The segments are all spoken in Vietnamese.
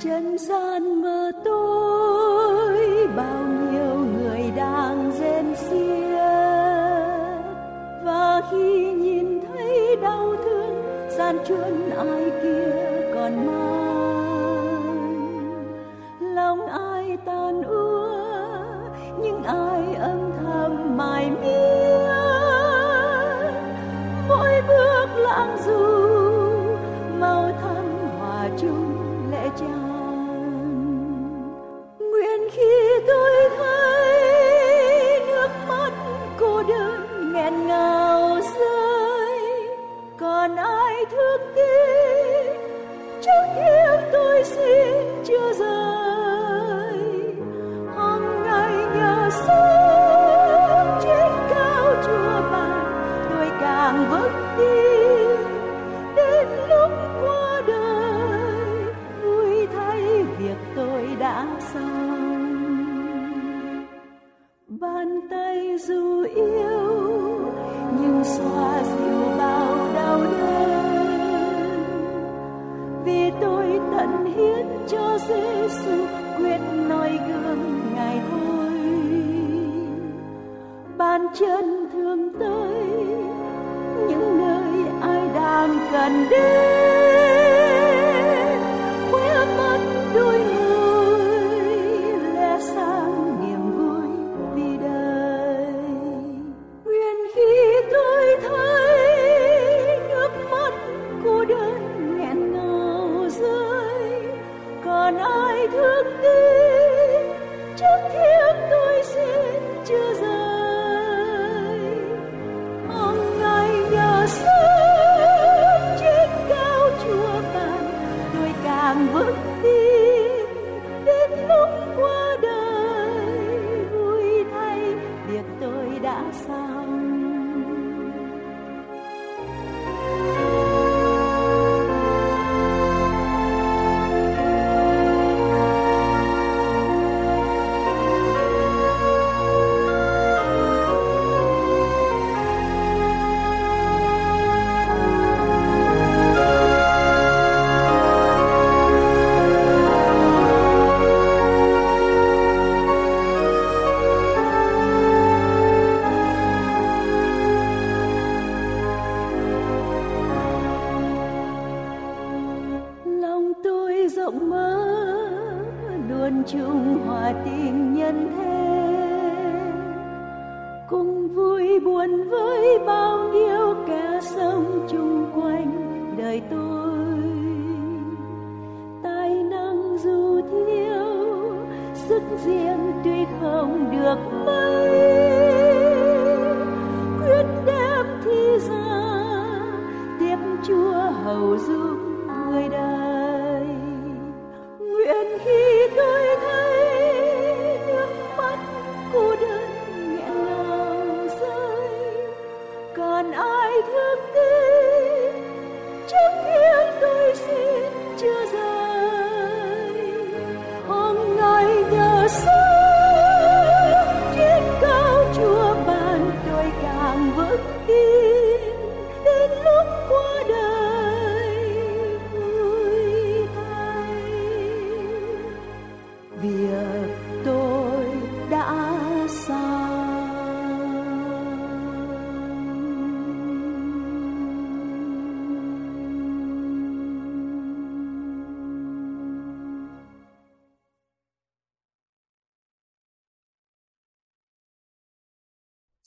Trần gian mơ tối bao nhiêu người đang rên xiết. Và khi nhìn thấy đau thương, gian truân ai kia còn mang. Lòng ai tan ước xin chưa tôi mơ, luôn chung hòa tình nhân thế. Cùng vui buồn với bao nhiêu kẻ sống chung quanh đời tôi. Tài năng dù thiếu, sức riêng tuy không được mấy. Quyết đem thi ra, tiếp chúa hầu giúp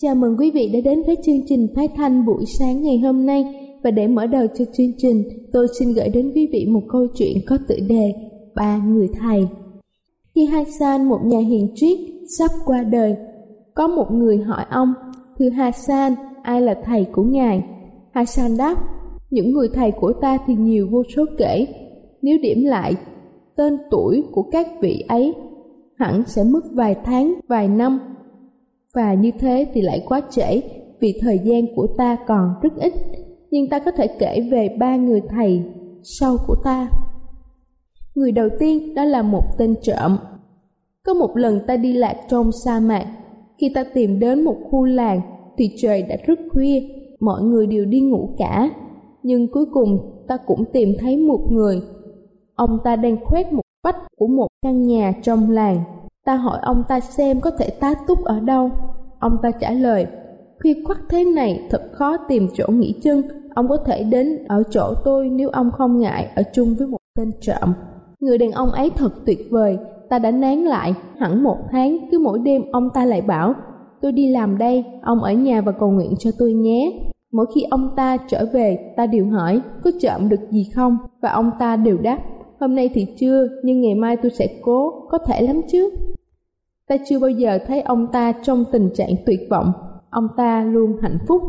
Chào mừng quý vị đã đến với chương trình phát thanh buổi sáng ngày hôm nay và để mở đầu cho chương trình, tôi xin gửi đến quý vị một câu chuyện có tựa đề Ba người thầy. Khi Hassan, một nhà hiền triết, sắp qua đời, có một người hỏi ông, Thưa Hassan, ai là thầy của ngài? Hassan đáp, những người thầy của ta thì nhiều vô số kể. Nếu điểm lại tên tuổi của các vị ấy, hẳn sẽ mất vài tháng, vài năm và như thế thì lại quá trễ, vì thời gian của ta còn rất ít. Nhưng ta có thể kể về ba người thầy sau của ta. Người đầu tiên đó là một tên trộm. Có một lần ta đi lạc trong sa mạc. Khi ta tìm đến một khu làng thì trời đã rất khuya, mọi người đều đi ngủ cả. Nhưng cuối cùng ta cũng tìm thấy một người. Ông ta đang khoét một vách của một căn nhà trong làng. Ta hỏi ông ta xem có thể tá túc ở đâu. Ông ta trả lời, khi khoắt thế này thật khó tìm chỗ nghỉ chân, ông có thể đến ở chỗ tôi nếu ông không ngại ở chung với một tên trộm. Người đàn ông ấy thật tuyệt vời, ta đã nán lại hẳn một tháng, cứ mỗi đêm ông ta lại bảo, tôi đi làm đây, ông ở nhà và cầu nguyện cho tôi nhé. Mỗi khi ông ta trở về, ta đều hỏi, có trộm được gì không? Và ông ta đều đáp, hôm nay thì chưa, nhưng ngày mai tôi sẽ cố, có thể lắm chứ. Ta chưa bao giờ thấy ông ta trong tình trạng tuyệt vọng, ông ta luôn hạnh phúc.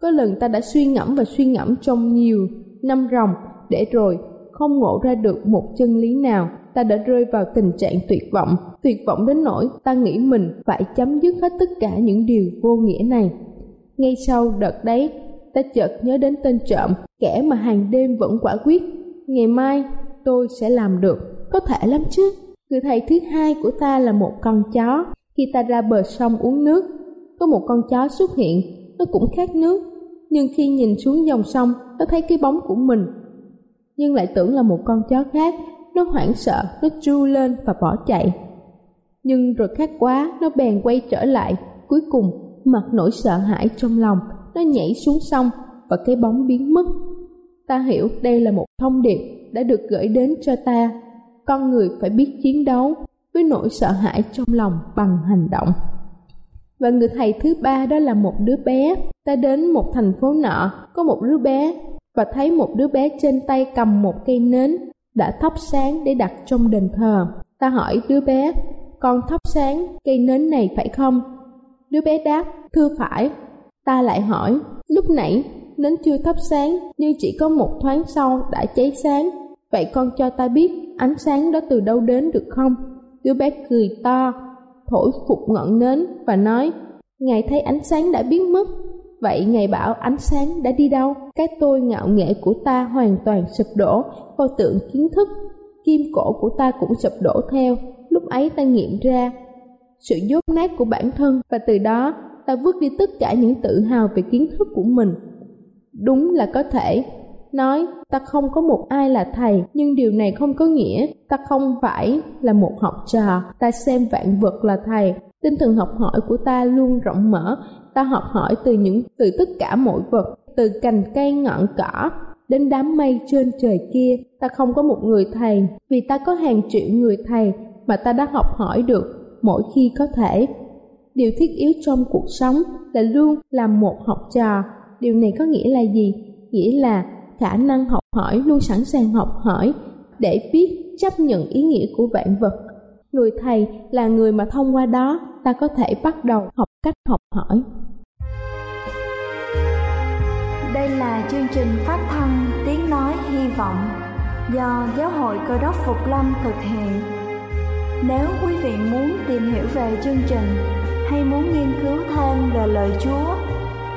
Có lần ta đã suy ngẫm và suy ngẫm trong nhiều năm ròng, để rồi không ngộ ra được một chân lý nào, ta đã rơi vào tình trạng tuyệt vọng, tuyệt vọng đến nỗi ta nghĩ mình phải chấm dứt hết tất cả những điều vô nghĩa này. Ngay sau đợt đấy, ta chợt nhớ đến tên trộm, kẻ mà hàng đêm vẫn quả quyết, ngày mai tôi sẽ làm được, có thể lắm chứ. Người thầy thứ hai của ta là một con chó. Khi ta ra bờ sông uống nước, có một con chó xuất hiện, nó cũng khát nước. Nhưng khi nhìn xuống dòng sông, nó thấy cái bóng của mình. Nhưng lại tưởng là một con chó khác, nó hoảng sợ, nó tru lên và bỏ chạy. Nhưng rồi khát quá, nó bèn quay trở lại. Cuối cùng, mặt nỗi sợ hãi trong lòng, nó nhảy xuống sông và cái bóng biến mất. Ta hiểu đây là một thông điệp đã được gửi đến cho ta. Con người phải biết chiến đấu với nỗi sợ hãi trong lòng bằng hành động. Và người thầy thứ ba đó là một đứa bé. Ta đến một thành phố nọ, có một đứa bé và thấy một đứa bé trên tay cầm một cây nến đã thắp sáng để đặt trong đền thờ. Ta hỏi đứa bé, con thắp sáng cây nến này phải không? Đứa bé đáp, thưa phải. Ta lại hỏi, lúc nãy nến chưa thắp sáng nhưng chỉ có một thoáng sau đã cháy sáng vậy con cho ta biết ánh sáng đó từ đâu đến được không? Đứa bé cười to, thổi phục ngọn nến và nói, Ngài thấy ánh sáng đã biến mất, vậy Ngài bảo ánh sáng đã đi đâu? Cái tôi ngạo nghệ của ta hoàn toàn sụp đổ, pho tượng kiến thức, kim cổ của ta cũng sụp đổ theo. Lúc ấy ta nghiệm ra sự dốt nát của bản thân và từ đó ta vứt đi tất cả những tự hào về kiến thức của mình. Đúng là có thể. Nói, ta không có một ai là thầy, nhưng điều này không có nghĩa ta không phải là một học trò. Ta xem vạn vật là thầy. Tinh thần học hỏi của ta luôn rộng mở. Ta học hỏi từ những, từ tất cả mọi vật, từ cành cây ngọn cỏ đến đám mây trên trời kia. Ta không có một người thầy, vì ta có hàng triệu người thầy mà ta đã học hỏi được mỗi khi có thể. Điều thiết yếu trong cuộc sống là luôn làm một học trò điều này có nghĩa là gì? Nghĩa là khả năng học hỏi, luôn sẵn sàng học hỏi để biết, chấp nhận ý nghĩa của vạn vật. Người thầy là người mà thông qua đó, ta có thể bắt đầu học cách học hỏi. Đây là chương trình phát thanh tiếng nói hy vọng do giáo hội cơ đốc phục lâm thực hiện. Nếu quý vị muốn tìm hiểu về chương trình hay muốn nghiên cứu thêm về lời chúa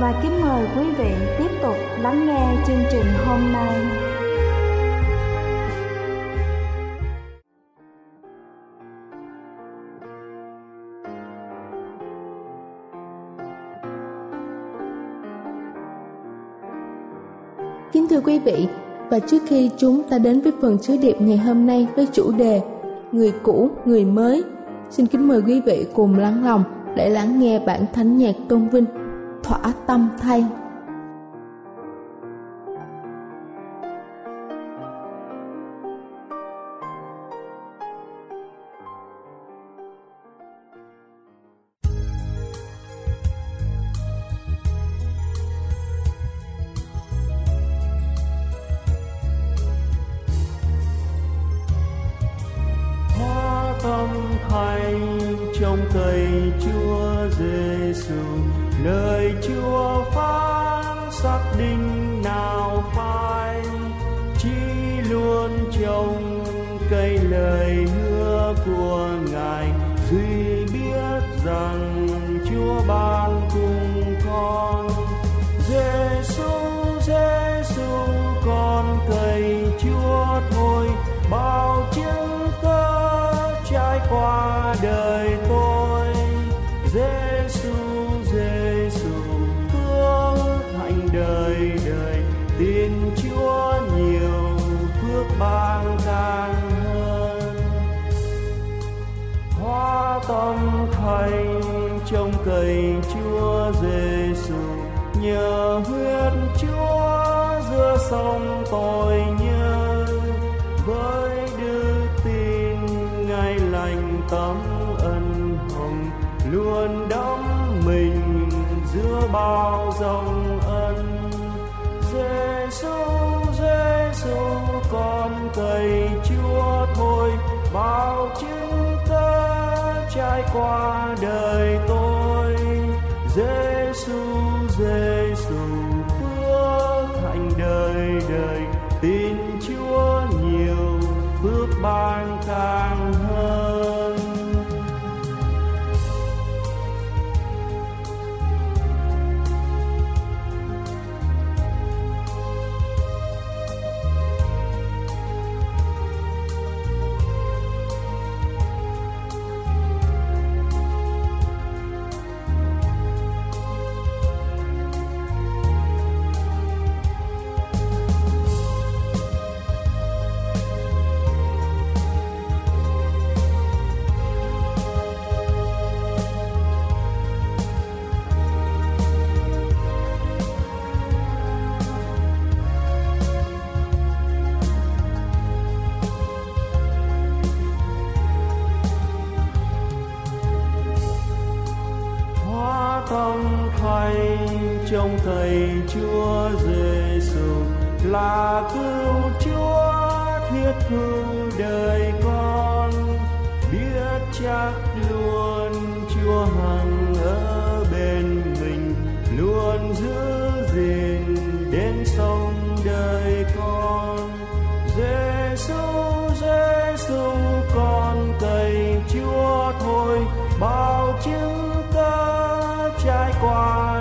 và kính mời quý vị tiếp tục lắng nghe chương trình hôm nay. Kính thưa quý vị, và trước khi chúng ta đến với phần sứ điệp ngày hôm nay với chủ đề Người cũ, người mới, xin kính mời quý vị cùng lắng lòng để lắng nghe bản thánh nhạc tôn vinh Thỏa tâm thay. đình nào? Tôi nhớ với đức tin ngài lành tâm ân hồng, luôn đắm mình giữa bao dòng ân. Giêsu Giêsu con cầy Chúa thôi, bao chứng ta trải qua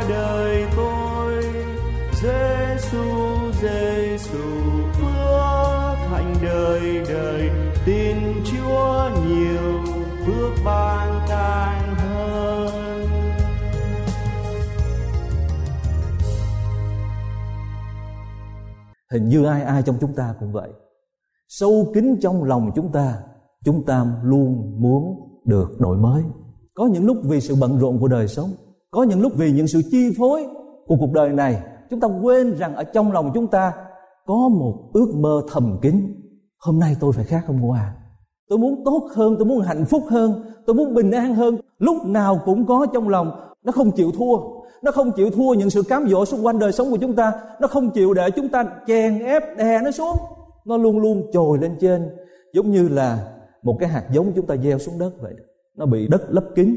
đời tôi. Giêsu Giêsu phước hạnh đời đời. Tin Chúa nhiều, phước ban càng hơn. Hình như ai ai trong chúng ta cũng vậy. Sâu kín trong lòng chúng ta chúng ta luôn muốn được đổi mới. Có những lúc vì sự bận rộn của đời sống có những lúc vì những sự chi phối của cuộc đời này, chúng ta quên rằng ở trong lòng chúng ta có một ước mơ thầm kín. Hôm nay tôi phải khác hôm qua tôi muốn tốt hơn, tôi muốn hạnh phúc hơn, tôi muốn bình an hơn. Lúc nào cũng có trong lòng. Nó không chịu thua. Nó không chịu thua những sự cám dỗ xung quanh đời sống của chúng ta. Nó không chịu để chúng ta chèn ép, đè nó xuống. Nó luôn luôn trồi lên trên, giống như là một cái hạt giống chúng ta gieo xuống đất vậy. Nó bị đất lấp kín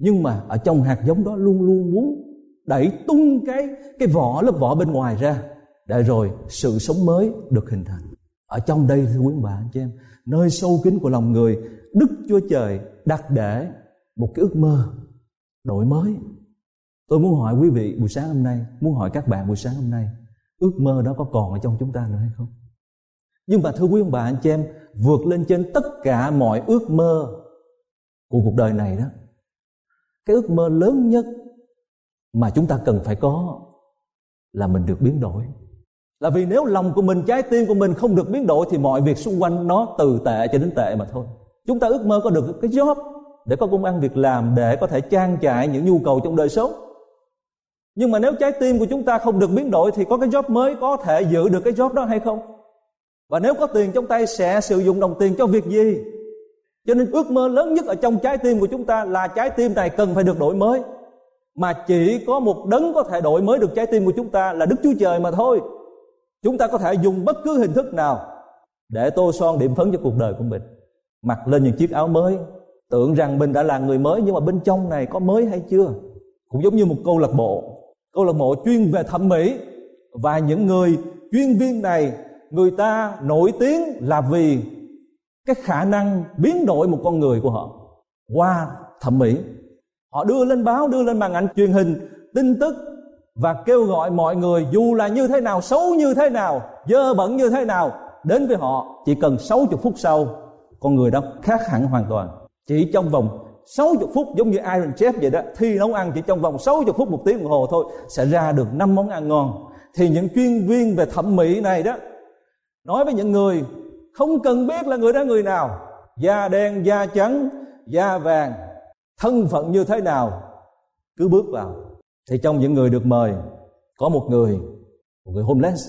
nhưng mà ở trong hạt giống đó luôn luôn muốn đẩy tung cái cái vỏ, lớp vỏ bên ngoài ra. Để rồi sự sống mới được hình thành. Ở trong đây, thưa quý bà, anh chị em, nơi sâu kín của lòng người, đức chúa trời đặt để một cái ước mơ đổi mới. Tôi muốn hỏi quý vị buổi sáng hôm nay, muốn hỏi các bạn buổi sáng hôm nay, ước mơ đó có còn ở trong chúng ta nữa hay không? Nhưng mà thưa quý ông bà, anh chị em, vượt lên trên tất cả mọi ước mơ của cuộc đời này đó cái ước mơ lớn nhất mà chúng ta cần phải có là mình được biến đổi. Là vì nếu lòng của mình, trái tim của mình không được biến đổi thì mọi việc xung quanh nó từ tệ cho đến tệ mà thôi. Chúng ta ước mơ có được cái job để có công ăn việc làm, để có thể trang trải những nhu cầu trong đời sống. Nhưng mà nếu trái tim của chúng ta không được biến đổi thì có cái job mới có thể giữ được cái job đó hay không? Và nếu có tiền trong tay sẽ sử dụng đồng tiền cho việc gì? Cho nên ước mơ lớn nhất ở trong trái tim của chúng ta là trái tim này cần phải được đổi mới mà chỉ có một đấng có thể đổi mới được trái tim của chúng ta là Đức Chúa Trời mà thôi. Chúng ta có thể dùng bất cứ hình thức nào để tô son điểm phấn cho cuộc đời của mình. Mặc lên những chiếc áo mới, tưởng rằng mình đã là người mới nhưng mà bên trong này có mới hay chưa? Cũng giống như một câu lạc bộ, câu lạc bộ chuyên về thẩm mỹ và những người chuyên viên này người ta nổi tiếng là vì cái khả năng biến đổi một con người của họ. Qua thẩm mỹ, họ đưa lên báo, đưa lên màn ảnh truyền hình, tin tức và kêu gọi mọi người dù là như thế nào, xấu như thế nào, dơ bẩn như thế nào, đến với họ chỉ cần 60 phút sau, con người đó khác hẳn hoàn toàn. Chỉ trong vòng 60 phút, giống như Iron Chef vậy đó, thi nấu ăn chỉ trong vòng 60 phút một tiếng đồng hồ thôi, sẽ ra được năm món ăn ngon. Thì những chuyên viên về thẩm mỹ này đó, nói với những người không cần biết là người đó người nào. Da đen, da trắng, da vàng. Thân phận như thế nào, cứ bước vào. Thì trong những người được mời, có một người một người homeless.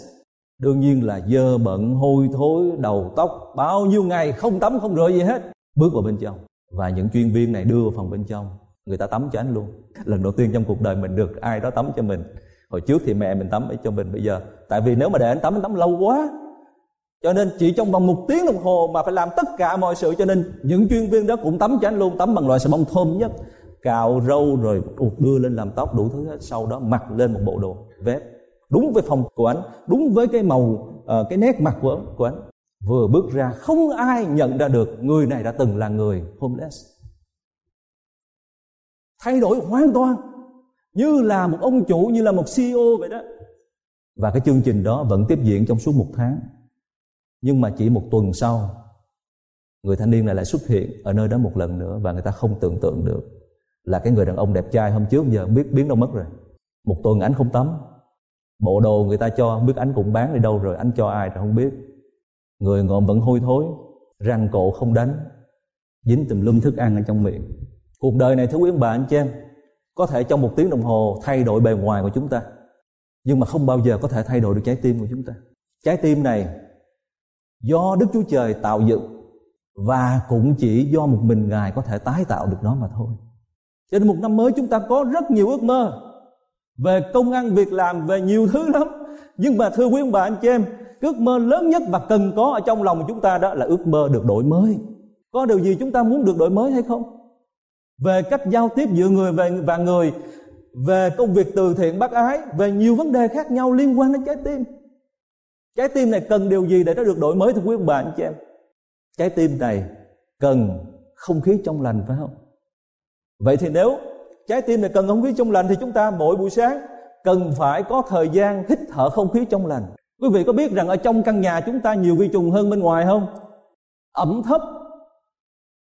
Đương nhiên là dơ bẩn, hôi thối, đầu tóc, bao nhiêu ngày không tắm, không rửa gì hết. Bước vào bên trong. Và những chuyên viên này đưa vào phòng bên trong. Người ta tắm cho anh luôn. Lần đầu tiên trong cuộc đời mình được ai đó tắm cho mình. Hồi trước thì mẹ mình tắm cho mình, bây giờ. Tại vì nếu mà để anh tắm anh tắm lâu quá cho nên chỉ trong vòng một tiếng đồng hồ mà phải làm tất cả mọi sự cho nên những chuyên viên đó cũng tắm cho anh luôn tắm bằng loại xà bông thơm nhất. Cạo râu rồi đưa lên làm tóc đủ thứ hết. Sau đó mặc lên một bộ đồ vest đúng với phòng của anh đúng với cái màu uh, cái nét mặt của của anh. Vừa bước ra không ai nhận ra được người này đã từng là người homeless. Thay đổi hoàn toàn như là một ông chủ như là một CEO vậy đó. Và cái chương trình đó vẫn tiếp diễn trong suốt một tháng nhưng mà chỉ một tuần sau, người thanh niên này lại xuất hiện ở nơi đó một lần nữa và người ta không tưởng tượng được là cái người đàn ông đẹp trai hôm trước giờ biết, biến đâu mất rồi. Một tuần anh không tắm. Bộ đồ người ta cho, biết anh cũng bán đi đâu rồi anh cho ai rồi không biết. Người ngộm vẫn hôi thối, răng cổ không đánh, dính tùm lum thức ăn ở trong miệng. Cuộc đời này thưa quý bà, anh chị em có thể trong một tiếng đồng hồ thay đổi bề ngoài của chúng ta, nhưng mà không bao giờ có thể thay đổi được trái tim của chúng ta. Trái tim này do Đức Chúa Trời tạo dựng và cũng chỉ do một mình Ngài có thể tái tạo được nó mà thôi. Cho nên một năm mới chúng ta có rất nhiều ước mơ về công ăn việc làm về nhiều thứ lắm. Nhưng mà thưa quý ông bà anh chị em, ước mơ lớn nhất và cần có ở trong lòng chúng ta đó là ước mơ được đổi mới. Có điều gì chúng ta muốn được đổi mới hay không? Về cách giao tiếp giữa người và người, về công việc từ thiện bác ái, về nhiều vấn đề khác nhau liên quan đến trái tim trái tim này cần điều gì để nó được đổi mới thưa quý ông bà anh chị em? Trái tim này cần không khí trong lành, phải không? Vậy thì nếu trái tim này cần không khí trong lành thì chúng ta mỗi buổi sáng cần phải có thời gian hít thở không khí trong lành. Quý vị có biết rằng ở trong căn nhà chúng ta nhiều vi trùng hơn bên ngoài không? Ẩm thấp,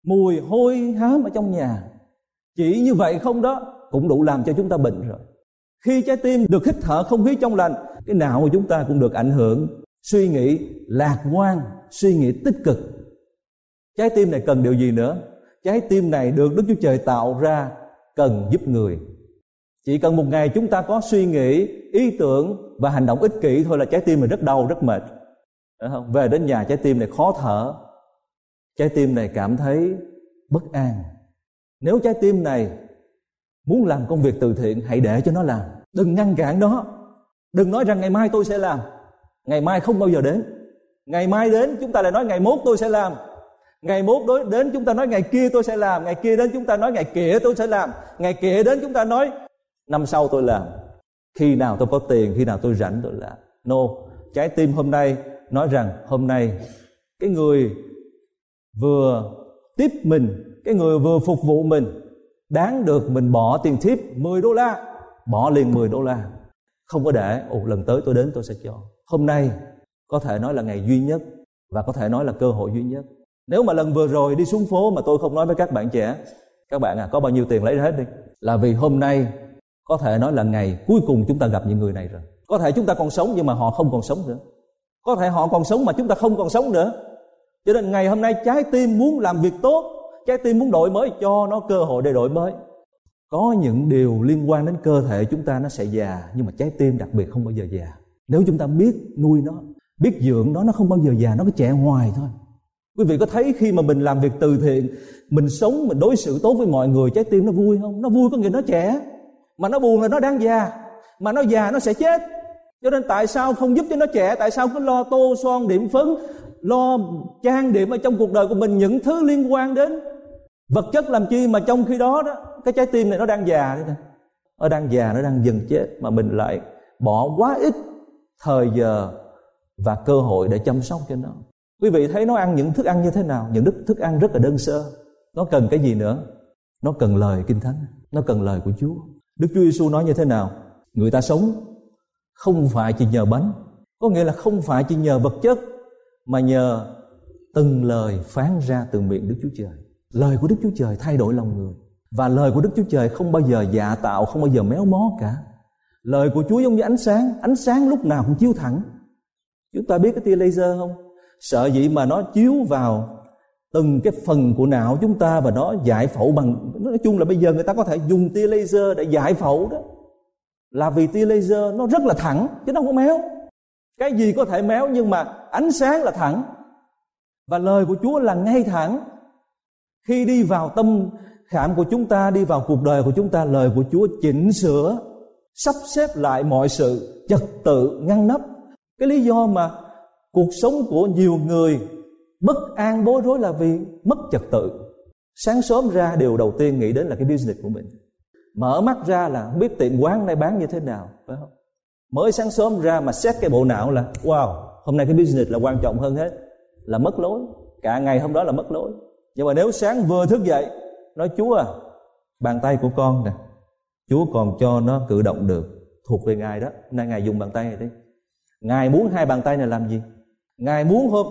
mùi hôi hám ở trong nhà. Chỉ như vậy không đó, cũng đủ làm cho chúng ta bệnh rồi khi trái tim được hít thở không khí trong lành, cái não của chúng ta cũng được ảnh hưởng. Suy nghĩ lạc quan, suy nghĩ tích cực. Trái tim này cần điều gì nữa? Trái tim này được đức chúa trời tạo ra cần giúp người. Chỉ cần một ngày chúng ta có suy nghĩ, ý tưởng và hành động ích kỷ thôi là trái tim mình rất đau, rất mệt. Không? về đến nhà, trái tim này khó thở. Trái tim này cảm thấy bất an. Nếu trái tim này muốn làm công việc từ thiện, hãy để cho nó làm. Đừng ngăn cản nó. Đừng nói rằng ngày mai tôi sẽ làm. Ngày mai không bao giờ đến. Ngày mai đến, chúng ta lại nói ngày mốt tôi sẽ làm. Ngày mốt đối đến, chúng ta nói ngày kia tôi sẽ làm. Ngày kia đến, chúng ta nói ngày kia tôi sẽ làm. Ngày kia đến, chúng ta nói, năm sau tôi làm. Khi nào tôi có tiền, khi nào tôi rảnh tôi làm. No. Trái tim hôm nay nói rằng hôm nay cái người vừa tiếp mình, cái người vừa phục vụ mình đáng được mình bỏ tiền tip 10 đô la. Bỏ liền 10 đô la. Không có để. Ồ, lần tới tôi đến tôi sẽ cho. Hôm nay có thể nói là ngày duy nhất và có thể nói là cơ hội duy nhất. Nếu mà lần vừa rồi đi xuống phố mà tôi không nói với các bạn trẻ, các bạn à có bao nhiêu tiền lấy ra hết đi. Là vì hôm nay có thể nói là ngày cuối cùng chúng ta gặp những người này rồi. Có thể chúng ta còn sống nhưng mà họ không còn sống nữa. Có thể họ còn sống mà chúng ta không còn sống nữa. Cho nên ngày hôm nay trái tim muốn làm việc tốt trái tim muốn đổi mới, cho nó cơ hội để đổi mới. Có những điều liên quan đến cơ thể chúng ta nó sẽ già, nhưng mà trái tim đặc biệt không bao giờ già. Nếu chúng ta biết nuôi nó, biết dưỡng nó nó không bao giờ già, nó cứ trẻ hoài thôi. Quý vị có thấy khi mà mình làm việc từ thiện, mình sống, mình đối xử tốt với mọi người, trái tim nó vui không? Nó vui có nghĩa nó trẻ, mà nó buồn là nó đang già, mà nó già nó sẽ chết. Cho nên tại sao không giúp cho nó trẻ? Tại sao cứ lo tô son điểm phấn, lo trang điểm ở trong cuộc đời của mình, những thứ liên quan đến vật chất làm chi mà trong khi đó đó, cái trái tim này nó đang già đấy nè nó đang già, nó đang dần chết mà mình lại bỏ quá ít thời giờ và cơ hội để chăm sóc cho nó. Quý vị thấy nó ăn những thức ăn như thế nào? Những thức ăn rất là đơn sơ. Nó cần cái gì nữa? Nó cần lời kinh thánh, nó cần lời của chúa. Đức chúa giêsu nói như thế nào? Người ta sống không phải chỉ nhờ bánh, có nghĩa là không phải chỉ nhờ vật chất mà nhờ từng lời phán ra từ miệng đức chúa trời lời của đức chúa trời thay đổi lòng người. Và lời của đức chúa trời không bao giờ dạ tạo, không bao giờ méo mó cả. Lời của chúa giống như ánh sáng. Ánh sáng lúc nào cũng chiếu thẳng. Chúng ta biết cái tia laser không? Sợ gì mà nó chiếu vào từng cái phần của não chúng ta và nó giải phẫu bằng nói chung là bây giờ người ta có thể dùng tia laser để giải phẫu đó. Là vì tia laser nó rất là thẳng, chứ nó không có méo. Cái gì có thể méo nhưng mà ánh sáng là thẳng. Và lời của Chúa là ngay thẳng khi đi vào tâm khảm của chúng ta, đi vào cuộc đời của chúng ta, lời của Chúa chỉnh sửa, sắp xếp lại mọi sự, trật tự, ngăn nắp. Cái lý do mà cuộc sống của nhiều người bất an, bối rối là vì mất trật tự. Sáng sớm ra, điều đầu tiên nghĩ đến là cái business của mình. Mở mắt ra là không biết tiệm quán nay bán như thế nào, phải không? Mới sáng sớm ra mà xét cái bộ não là, wow, hôm nay cái business là quan trọng hơn hết, là mất lối. Cả ngày hôm đó là mất lối nhưng mà nếu sáng vừa thức dậy, nói, chúa à bàn tay của con nè, chúa còn cho nó cử động được, thuộc về ngài đó. Nay ngài dùng bàn tay này đi. Ngài muốn hai bàn tay này làm gì? Ngài muốn hôm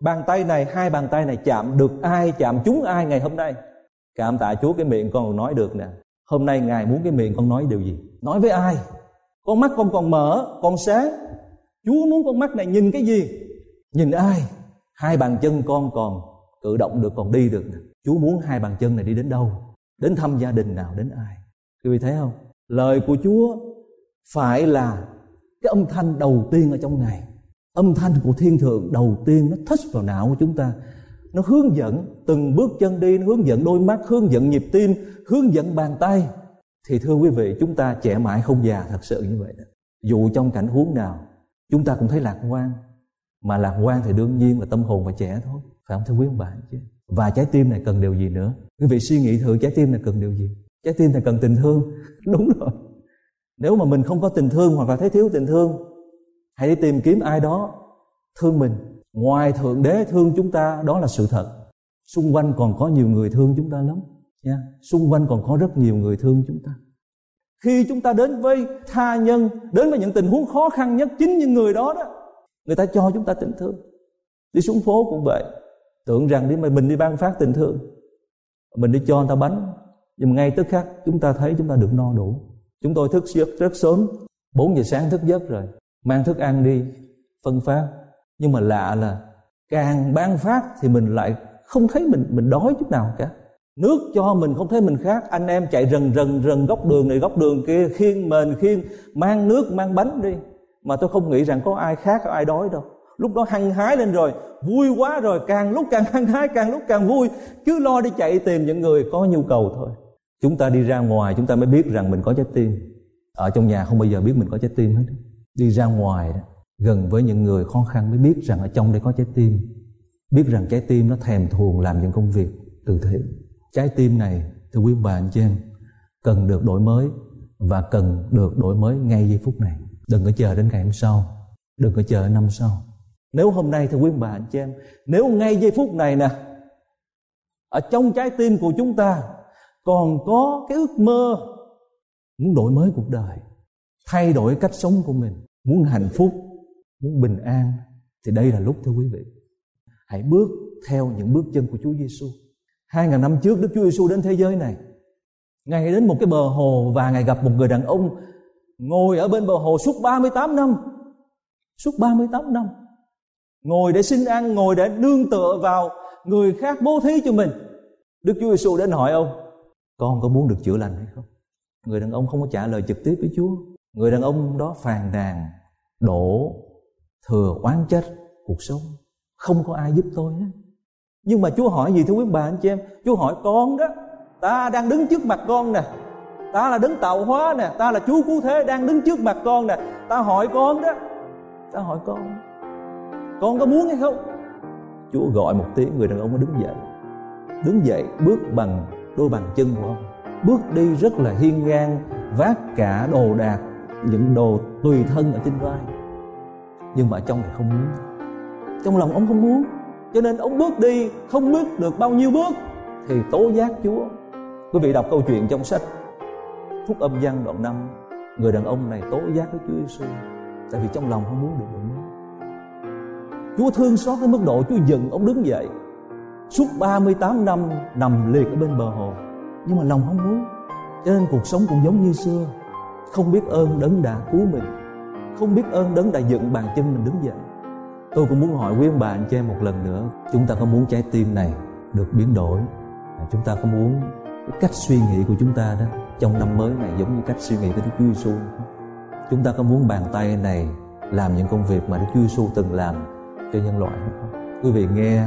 bàn tay này, hai bàn tay này chạm được ai, chạm chúng ai ngày hôm nay? Cảm tạ chúa, cái miệng con còn nói được nè. Hôm nay ngài muốn cái miệng con nói điều gì? Nói với ai? Con mắt con còn mở, còn sáng. Chúa muốn con mắt này nhìn cái gì? Nhìn ai? Hai bàn chân con còn cử động được còn đi được nè. Chúa muốn hai bàn chân này đi đến đâu? Đến thăm gia đình nào? Đến ai? Quý vị thấy không? Lời của chúa phải là cái âm thanh đầu tiên ở trong ngày. Âm thanh của thiên thượng đầu tiên nó thích vào não của chúng ta. Nó hướng dẫn từng bước chân đi, nó hướng dẫn đôi mắt, hướng dẫn nhịp tim, hướng dẫn bàn tay. Thì thưa quý vị, chúng ta trẻ mãi không già thật sự như vậy đó. Dù trong cảnh huống nào, chúng ta cũng thấy lạc quan. Mà lạc quan thì đương nhiên là tâm hồn và trẻ thôi phải không thưa quý ông bà? Chứ và trái tim này cần điều gì nữa? Quý vị suy nghĩ thử, trái tim này cần điều gì? Trái tim này cần tình thương. Đúng rồi. Nếu mà mình không có tình thương hoặc là thấy thiếu tình thương, hãy đi tìm kiếm ai đó thương mình. Ngoài thượng đế thương chúng ta, đó là sự thật. Xung quanh còn có nhiều người thương chúng ta lắm. Nha. Xung quanh còn có rất nhiều người thương chúng ta. Khi chúng ta đến với tha nhân, đến với những tình huống khó khăn nhất chính những người đó đó, người ta cho chúng ta tình thương. Đi xuống phố cũng vậy tưởng rằng đi mà mình đi ban phát tình thương, mình đi cho người ta bánh, nhưng mà ngay tức khắc chúng ta thấy chúng ta được no đủ. Chúng tôi thức giấc rất sớm 4 giờ sáng thức giấc rồi, mang thức ăn đi, phân phát. Nhưng mà lạ là càng ban phát thì mình lại không thấy mình mình đói chút nào cả. Nước cho mình không thấy mình khác anh em chạy rần rần rần góc đường này, góc đường kia, khiêng mền, khiêng, mang nước, mang bánh đi. Mà tôi không nghĩ rằng có ai khác, có ai đói đâu lúc đó hăng hái lên rồi, vui quá rồi, càng lúc càng hăng hái, càng lúc càng vui. Cứ lo đi chạy tìm những người có nhu cầu thôi. Chúng ta đi ra ngoài, chúng ta mới biết rằng mình có trái tim. Ở trong nhà không bao giờ biết mình có trái tim hết. Đi ra ngoài đó, gần với những người khó khăn mới biết rằng ở trong đây có trái tim. Biết rằng trái tim nó thèm thuồng làm những công việc từ thiện. Trái tim này, thưa quý bà anh chị em, cần được đổi mới và cần được đổi mới ngay giây phút này. Đừng có chờ đến ngày hôm sau, đừng có chờ năm sau nếu hôm nay thưa quý bà anh chị em, nếu ngay giây phút này nè, ở trong trái tim của chúng ta còn có cái ước mơ muốn đổi mới cuộc đời, thay đổi cách sống của mình, muốn hạnh phúc, muốn bình an, thì đây là lúc thưa quý vị hãy bước theo những bước chân của Chúa Giêsu. Hai ngàn năm trước, Đức Chúa Giêsu đến thế giới này. Ngài đến một cái bờ hồ và Ngài gặp một người đàn ông ngồi ở bên bờ hồ suốt 38 năm suốt 38 năm ngồi để xin ăn, ngồi để nương tựa vào người khác bố thí cho mình. Đức Chúa Giêsu đến hỏi ông, con có muốn được chữa lành hay không? Người đàn ông không có trả lời trực tiếp với Chúa. Người đàn ông đó phàn nàn, đổ thừa oán trách cuộc sống. Không có ai giúp tôi hết. Nhưng mà Chúa hỏi gì thưa quý bà anh chị em? Chúa hỏi, con đó, ta đang đứng trước mặt con nè. Ta là đứng tạo hóa nè. Ta là Chúa cứu thế đang đứng trước mặt con nè. Ta hỏi con đó. Ta hỏi con con có muốn hay không? Chúa gọi một tiếng người đàn ông đứng dậy. Đứng dậy bước bằng đôi bàn chân của ông. Bước đi rất là hiên ngang, vác cả đồ đạc, những đồ tùy thân ở trên vai. Nhưng mà trong này không muốn. Trong lòng ông không muốn. Cho nên ông bước đi, không bước được bao nhiêu bước, thì tố giác Chúa. Quý vị đọc câu chuyện trong sách phúc âm văn đoạn 5 người đàn ông này tố giác với Chúa Giêsu tại vì trong lòng không muốn được nữa. Chúa thương xót đến mức độ Chúa dừng ông đứng dậy. Suốt 38 năm nằm liệt ở bên bờ hồ. Nhưng mà lòng không muốn. Cho nên cuộc sống cũng giống như xưa. Không biết ơn đấng đã cứu mình. Không biết ơn đấng đã dựng bàn chân mình đứng dậy. Tôi cũng muốn hỏi quý ông bà anh chị em một lần nữa. Chúng ta có muốn trái tim này được biến đổi? À, chúng ta có muốn cái cách suy nghĩ của chúng ta đó, trong năm mới này giống như cách suy nghĩ của Đức Chúa Giêsu chúng ta có muốn bàn tay này làm những công việc mà Đức Chúa Giêsu từng làm cho nhân loại. Không quý vị nghe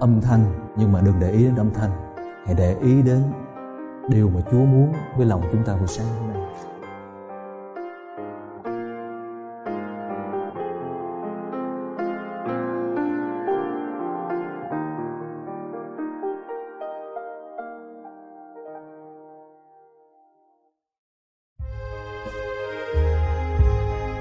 âm thanh, nhưng mà đừng để ý đến âm thanh. Hãy để ý đến điều mà Chúa muốn với lòng chúng ta buổi sáng hôm nay.